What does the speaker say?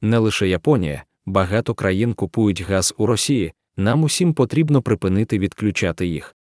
Не лише Японія, багато країн купують газ у Росії, нам усім потрібно припинити відключати їх.